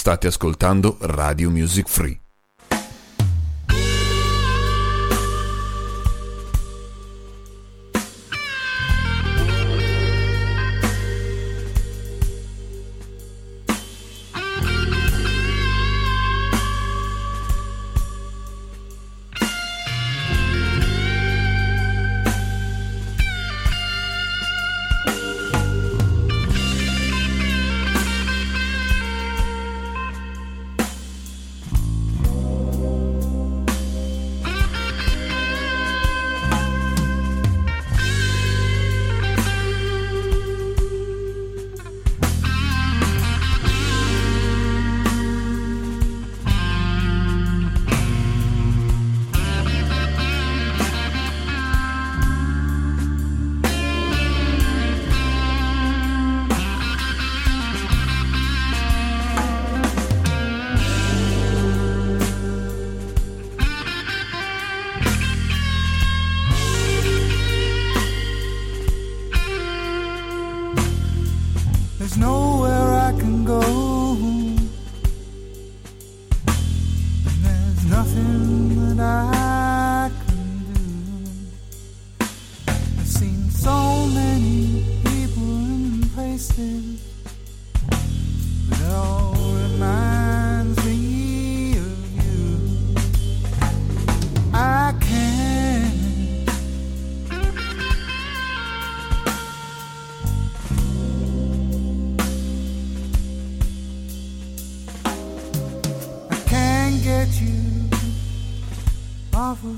State ascoltando Radio Music Free.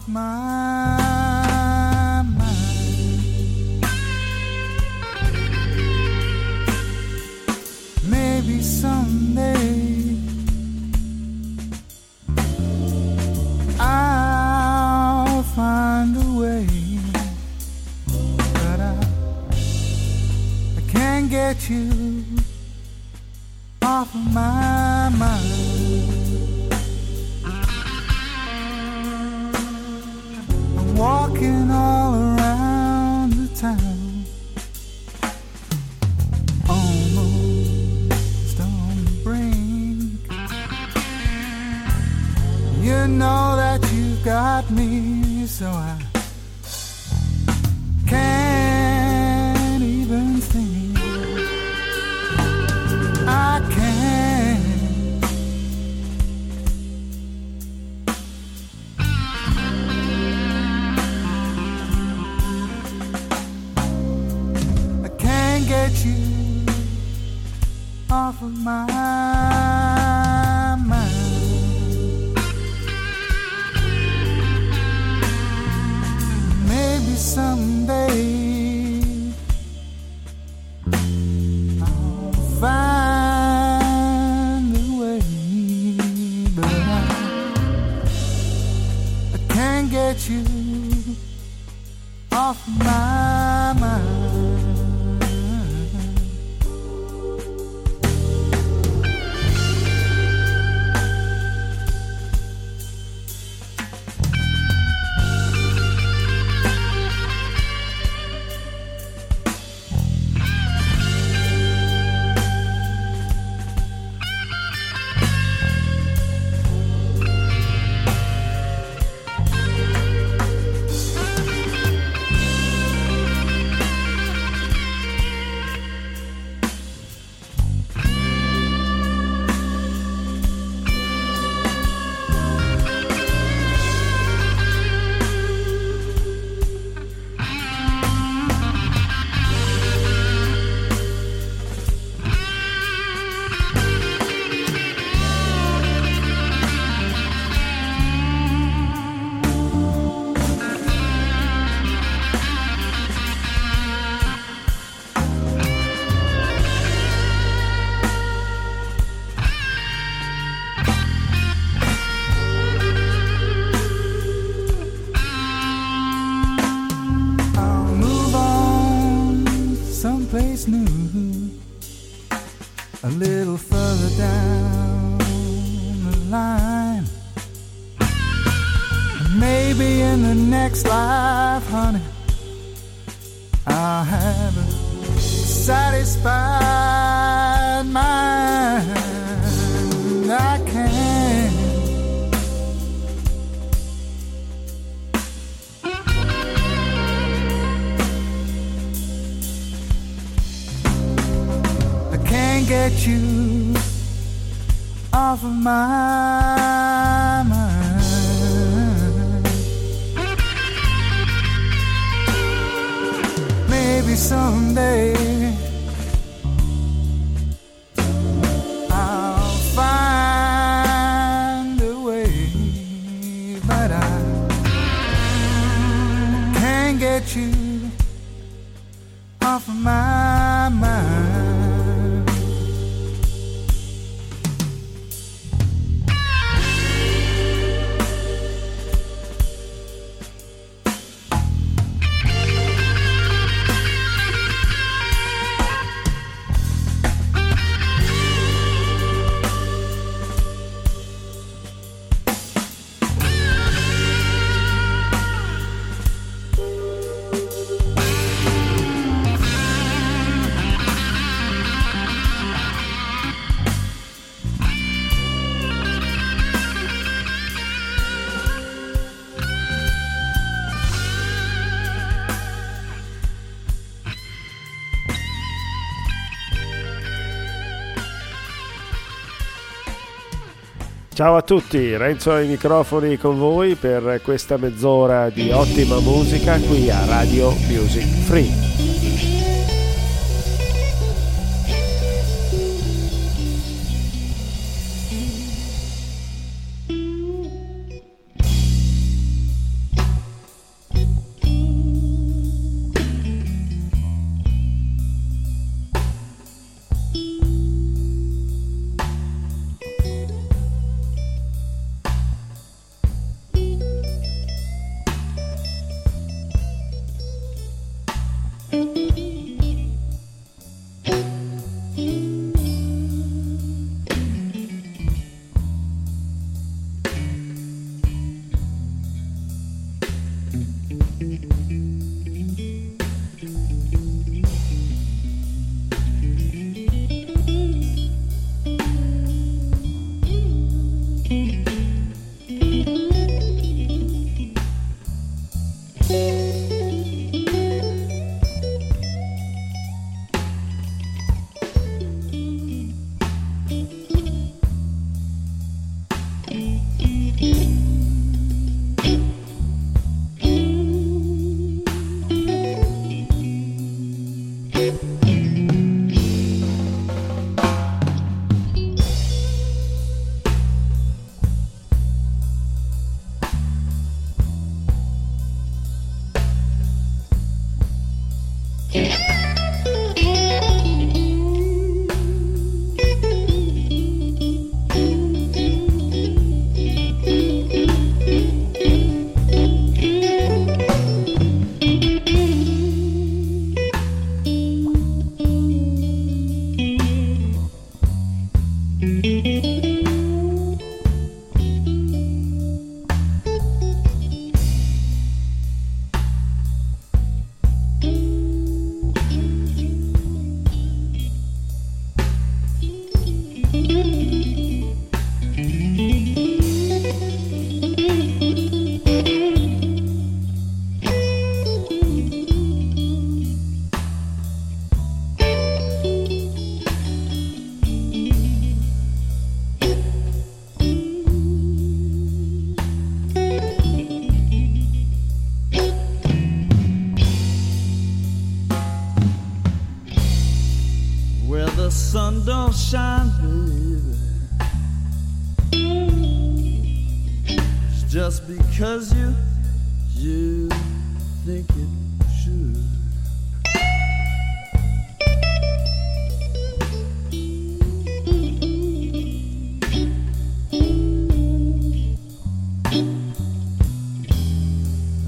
my 风吗？always knew a little further down the line. Maybe in the next life, honey, I'll have a satisfied mind. Off of my mind. Maybe someday I'll find a way, but I can't get you off of my mind. Ciao a tutti, Renzo ai microfoni con voi per questa mezz'ora di ottima musica qui a Radio Music Free.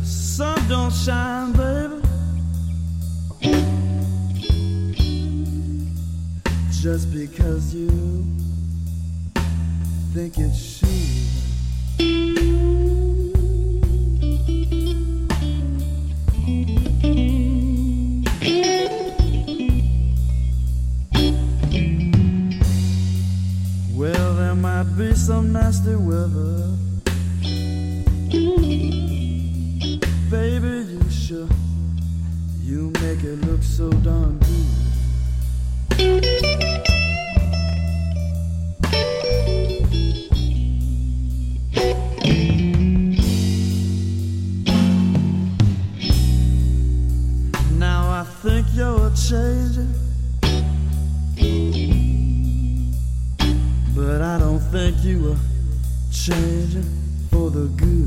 Sun don't shine, baby. just because you think it should. But I don't think you were changing for the good.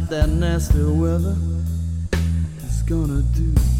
like that nasty weather is gonna do.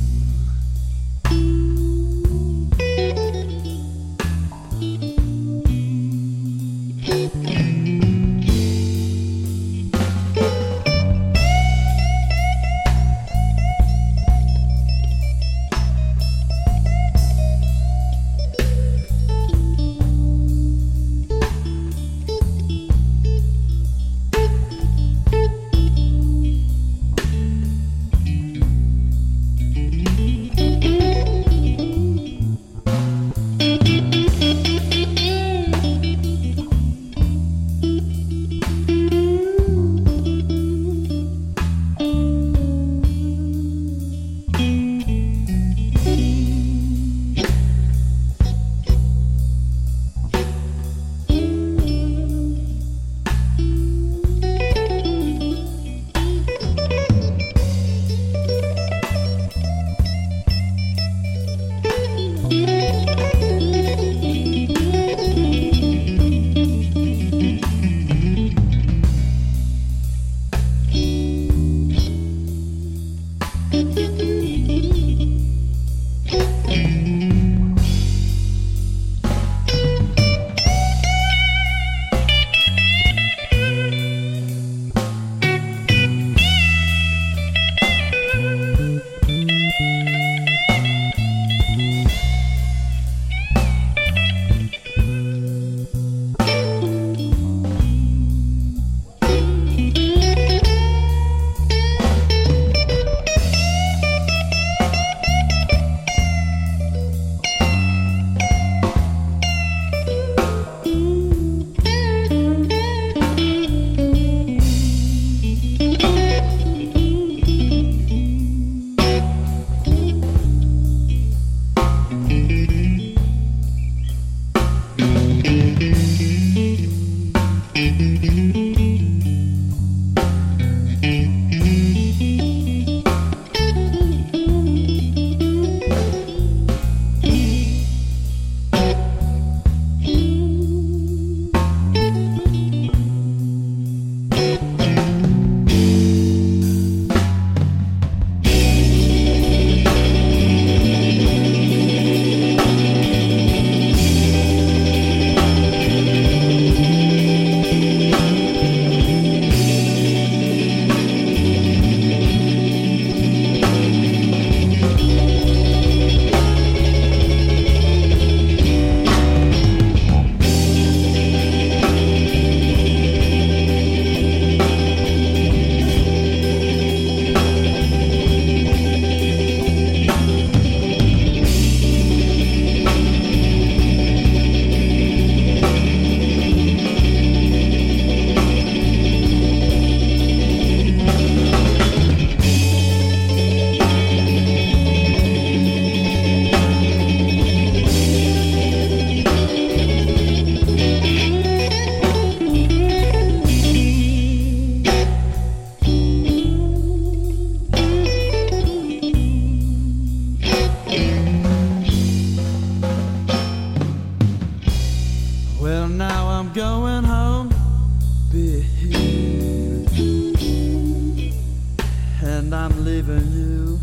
and I'm leaving you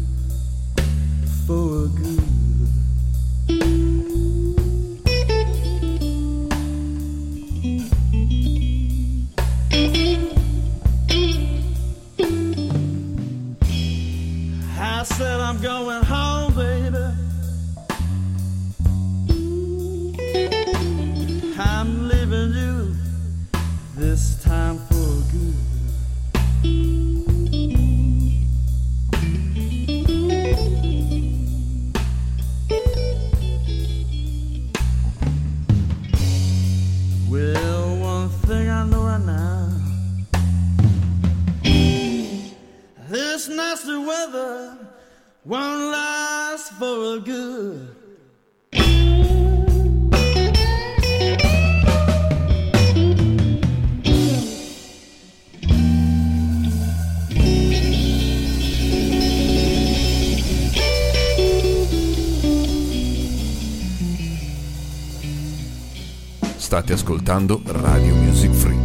for good. State ascoltando Radio Music Free.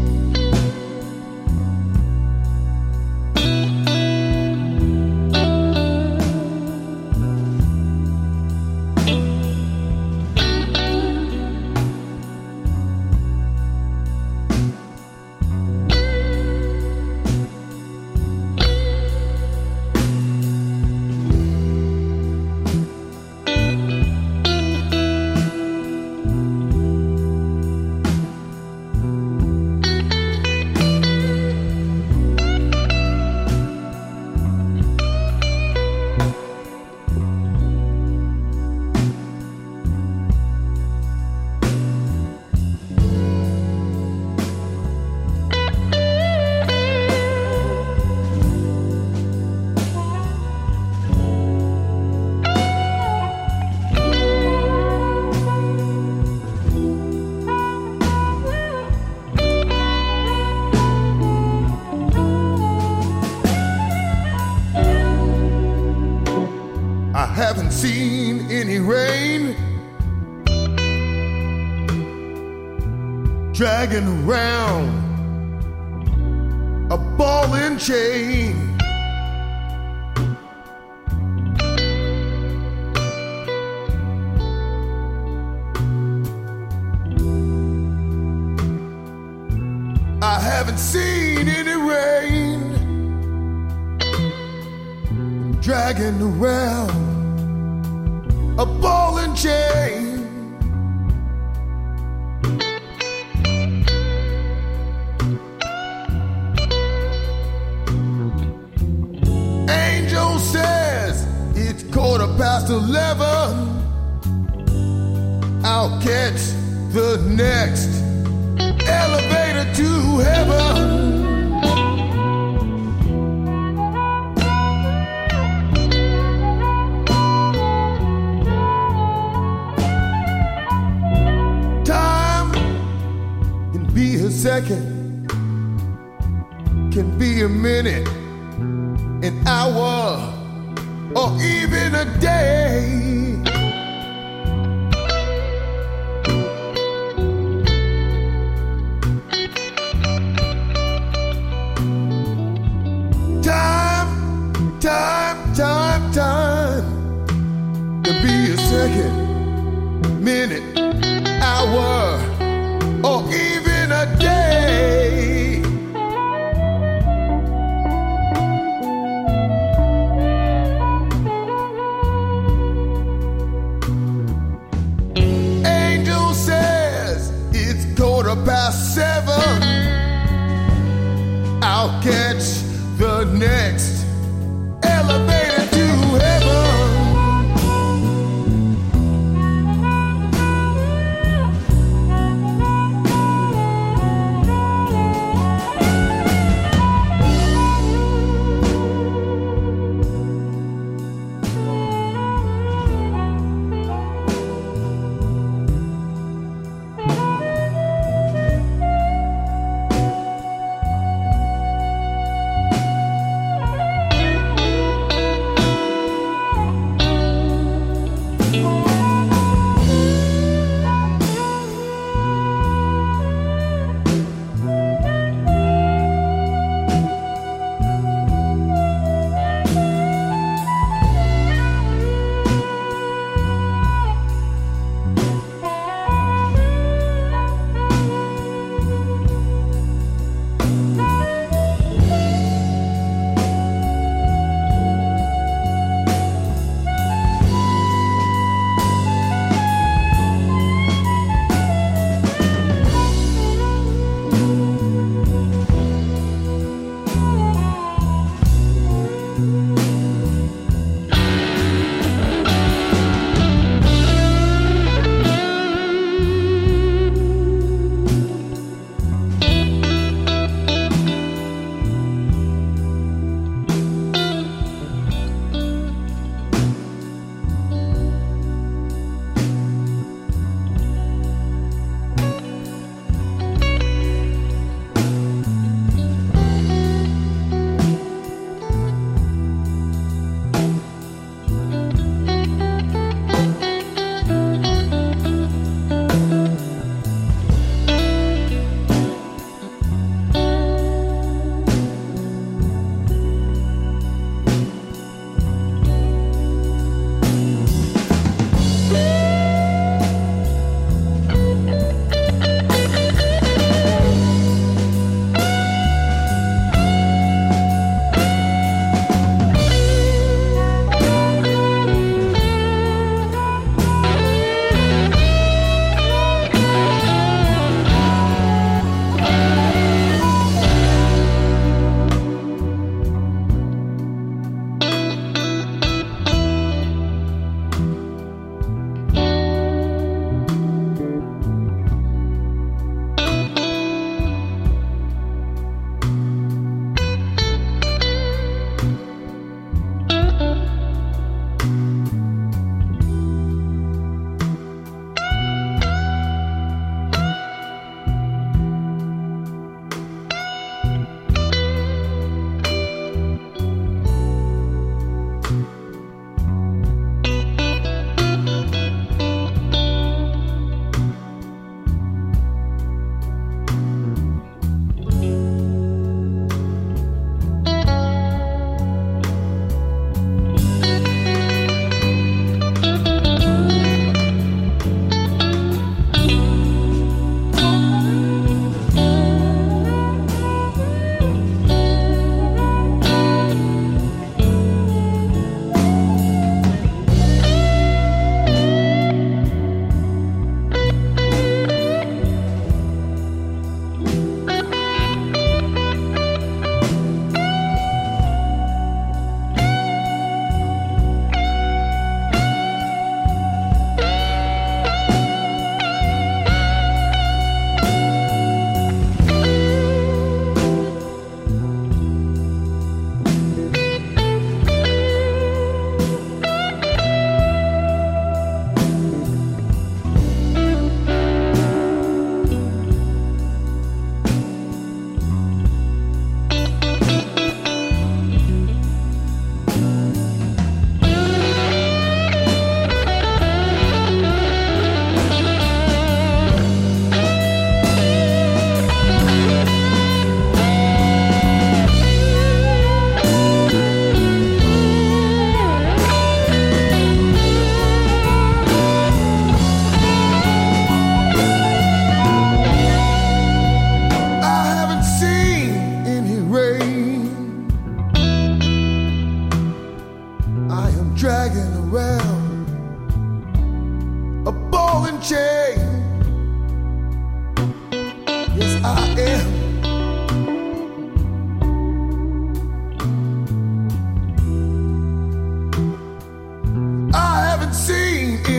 hanging around a ball and chain. I haven't seen any rain dragging around a ball and chain. quarter past eleven. I'll catch the next elevator to heaven. second can be a minute, an hour or even a day. Time, time, time, time to be a second, minute, hour.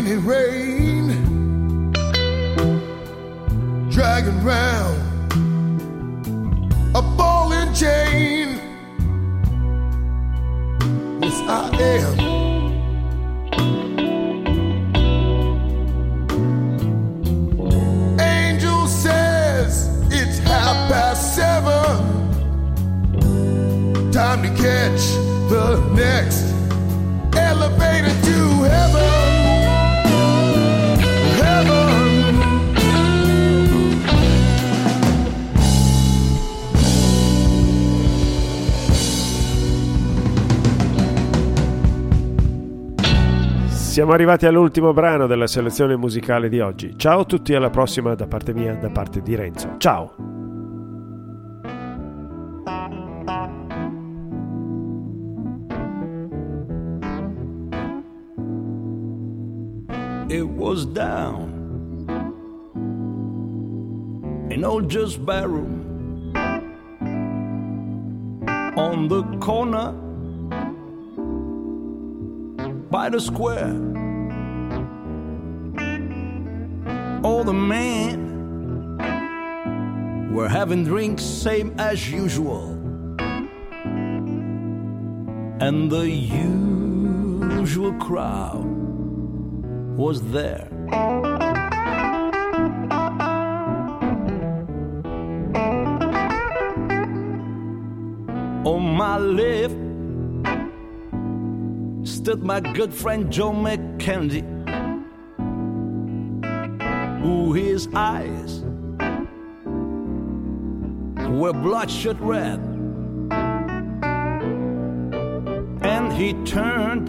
Heavy rain dragging round a ball and chain. Yes, I am. Angel says it's half past seven. Time to catch the next elevator Siamo arrivati all'ultimo brano della selezione musicale di oggi. Ciao a tutti, alla prossima da parte mia, da parte di Renzo. Ciao! it was down in old just barroom on the corner by the square the men were having drinks same as usual. And the usual crowd was there. On my left stood my good friend Joe McKenzie, his eyes were bloodshot red, and he turned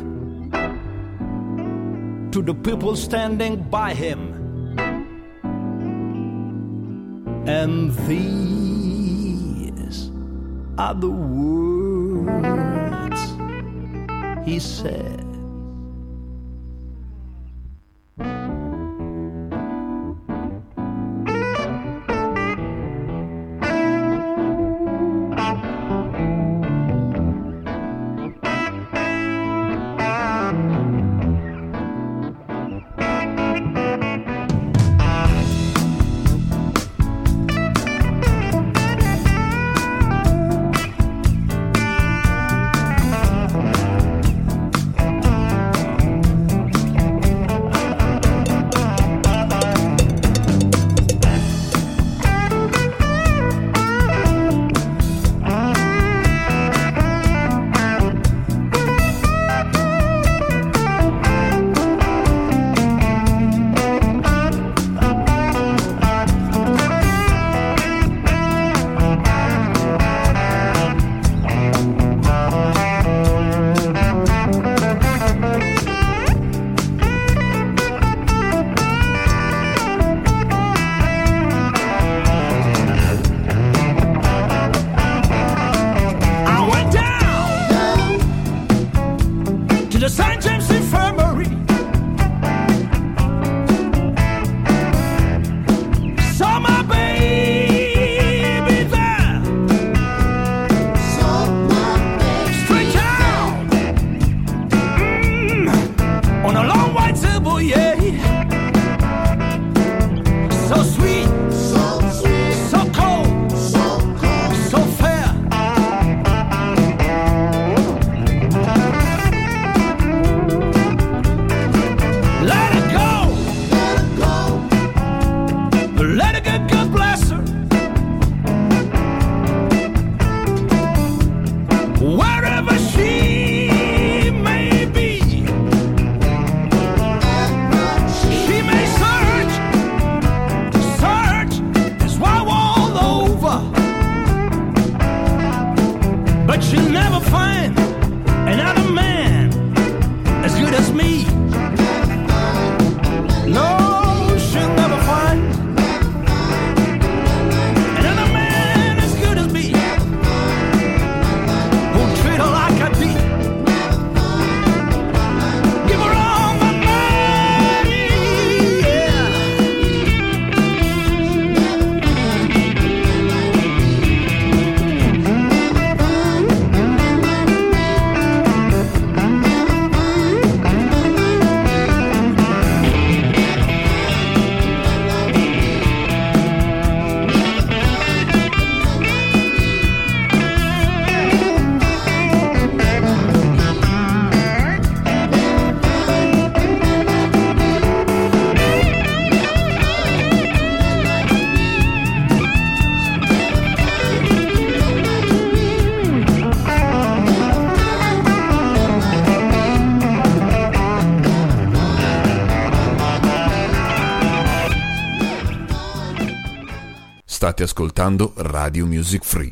to the people standing by him. And these are the words he said. Ascoltando Radio Music Free.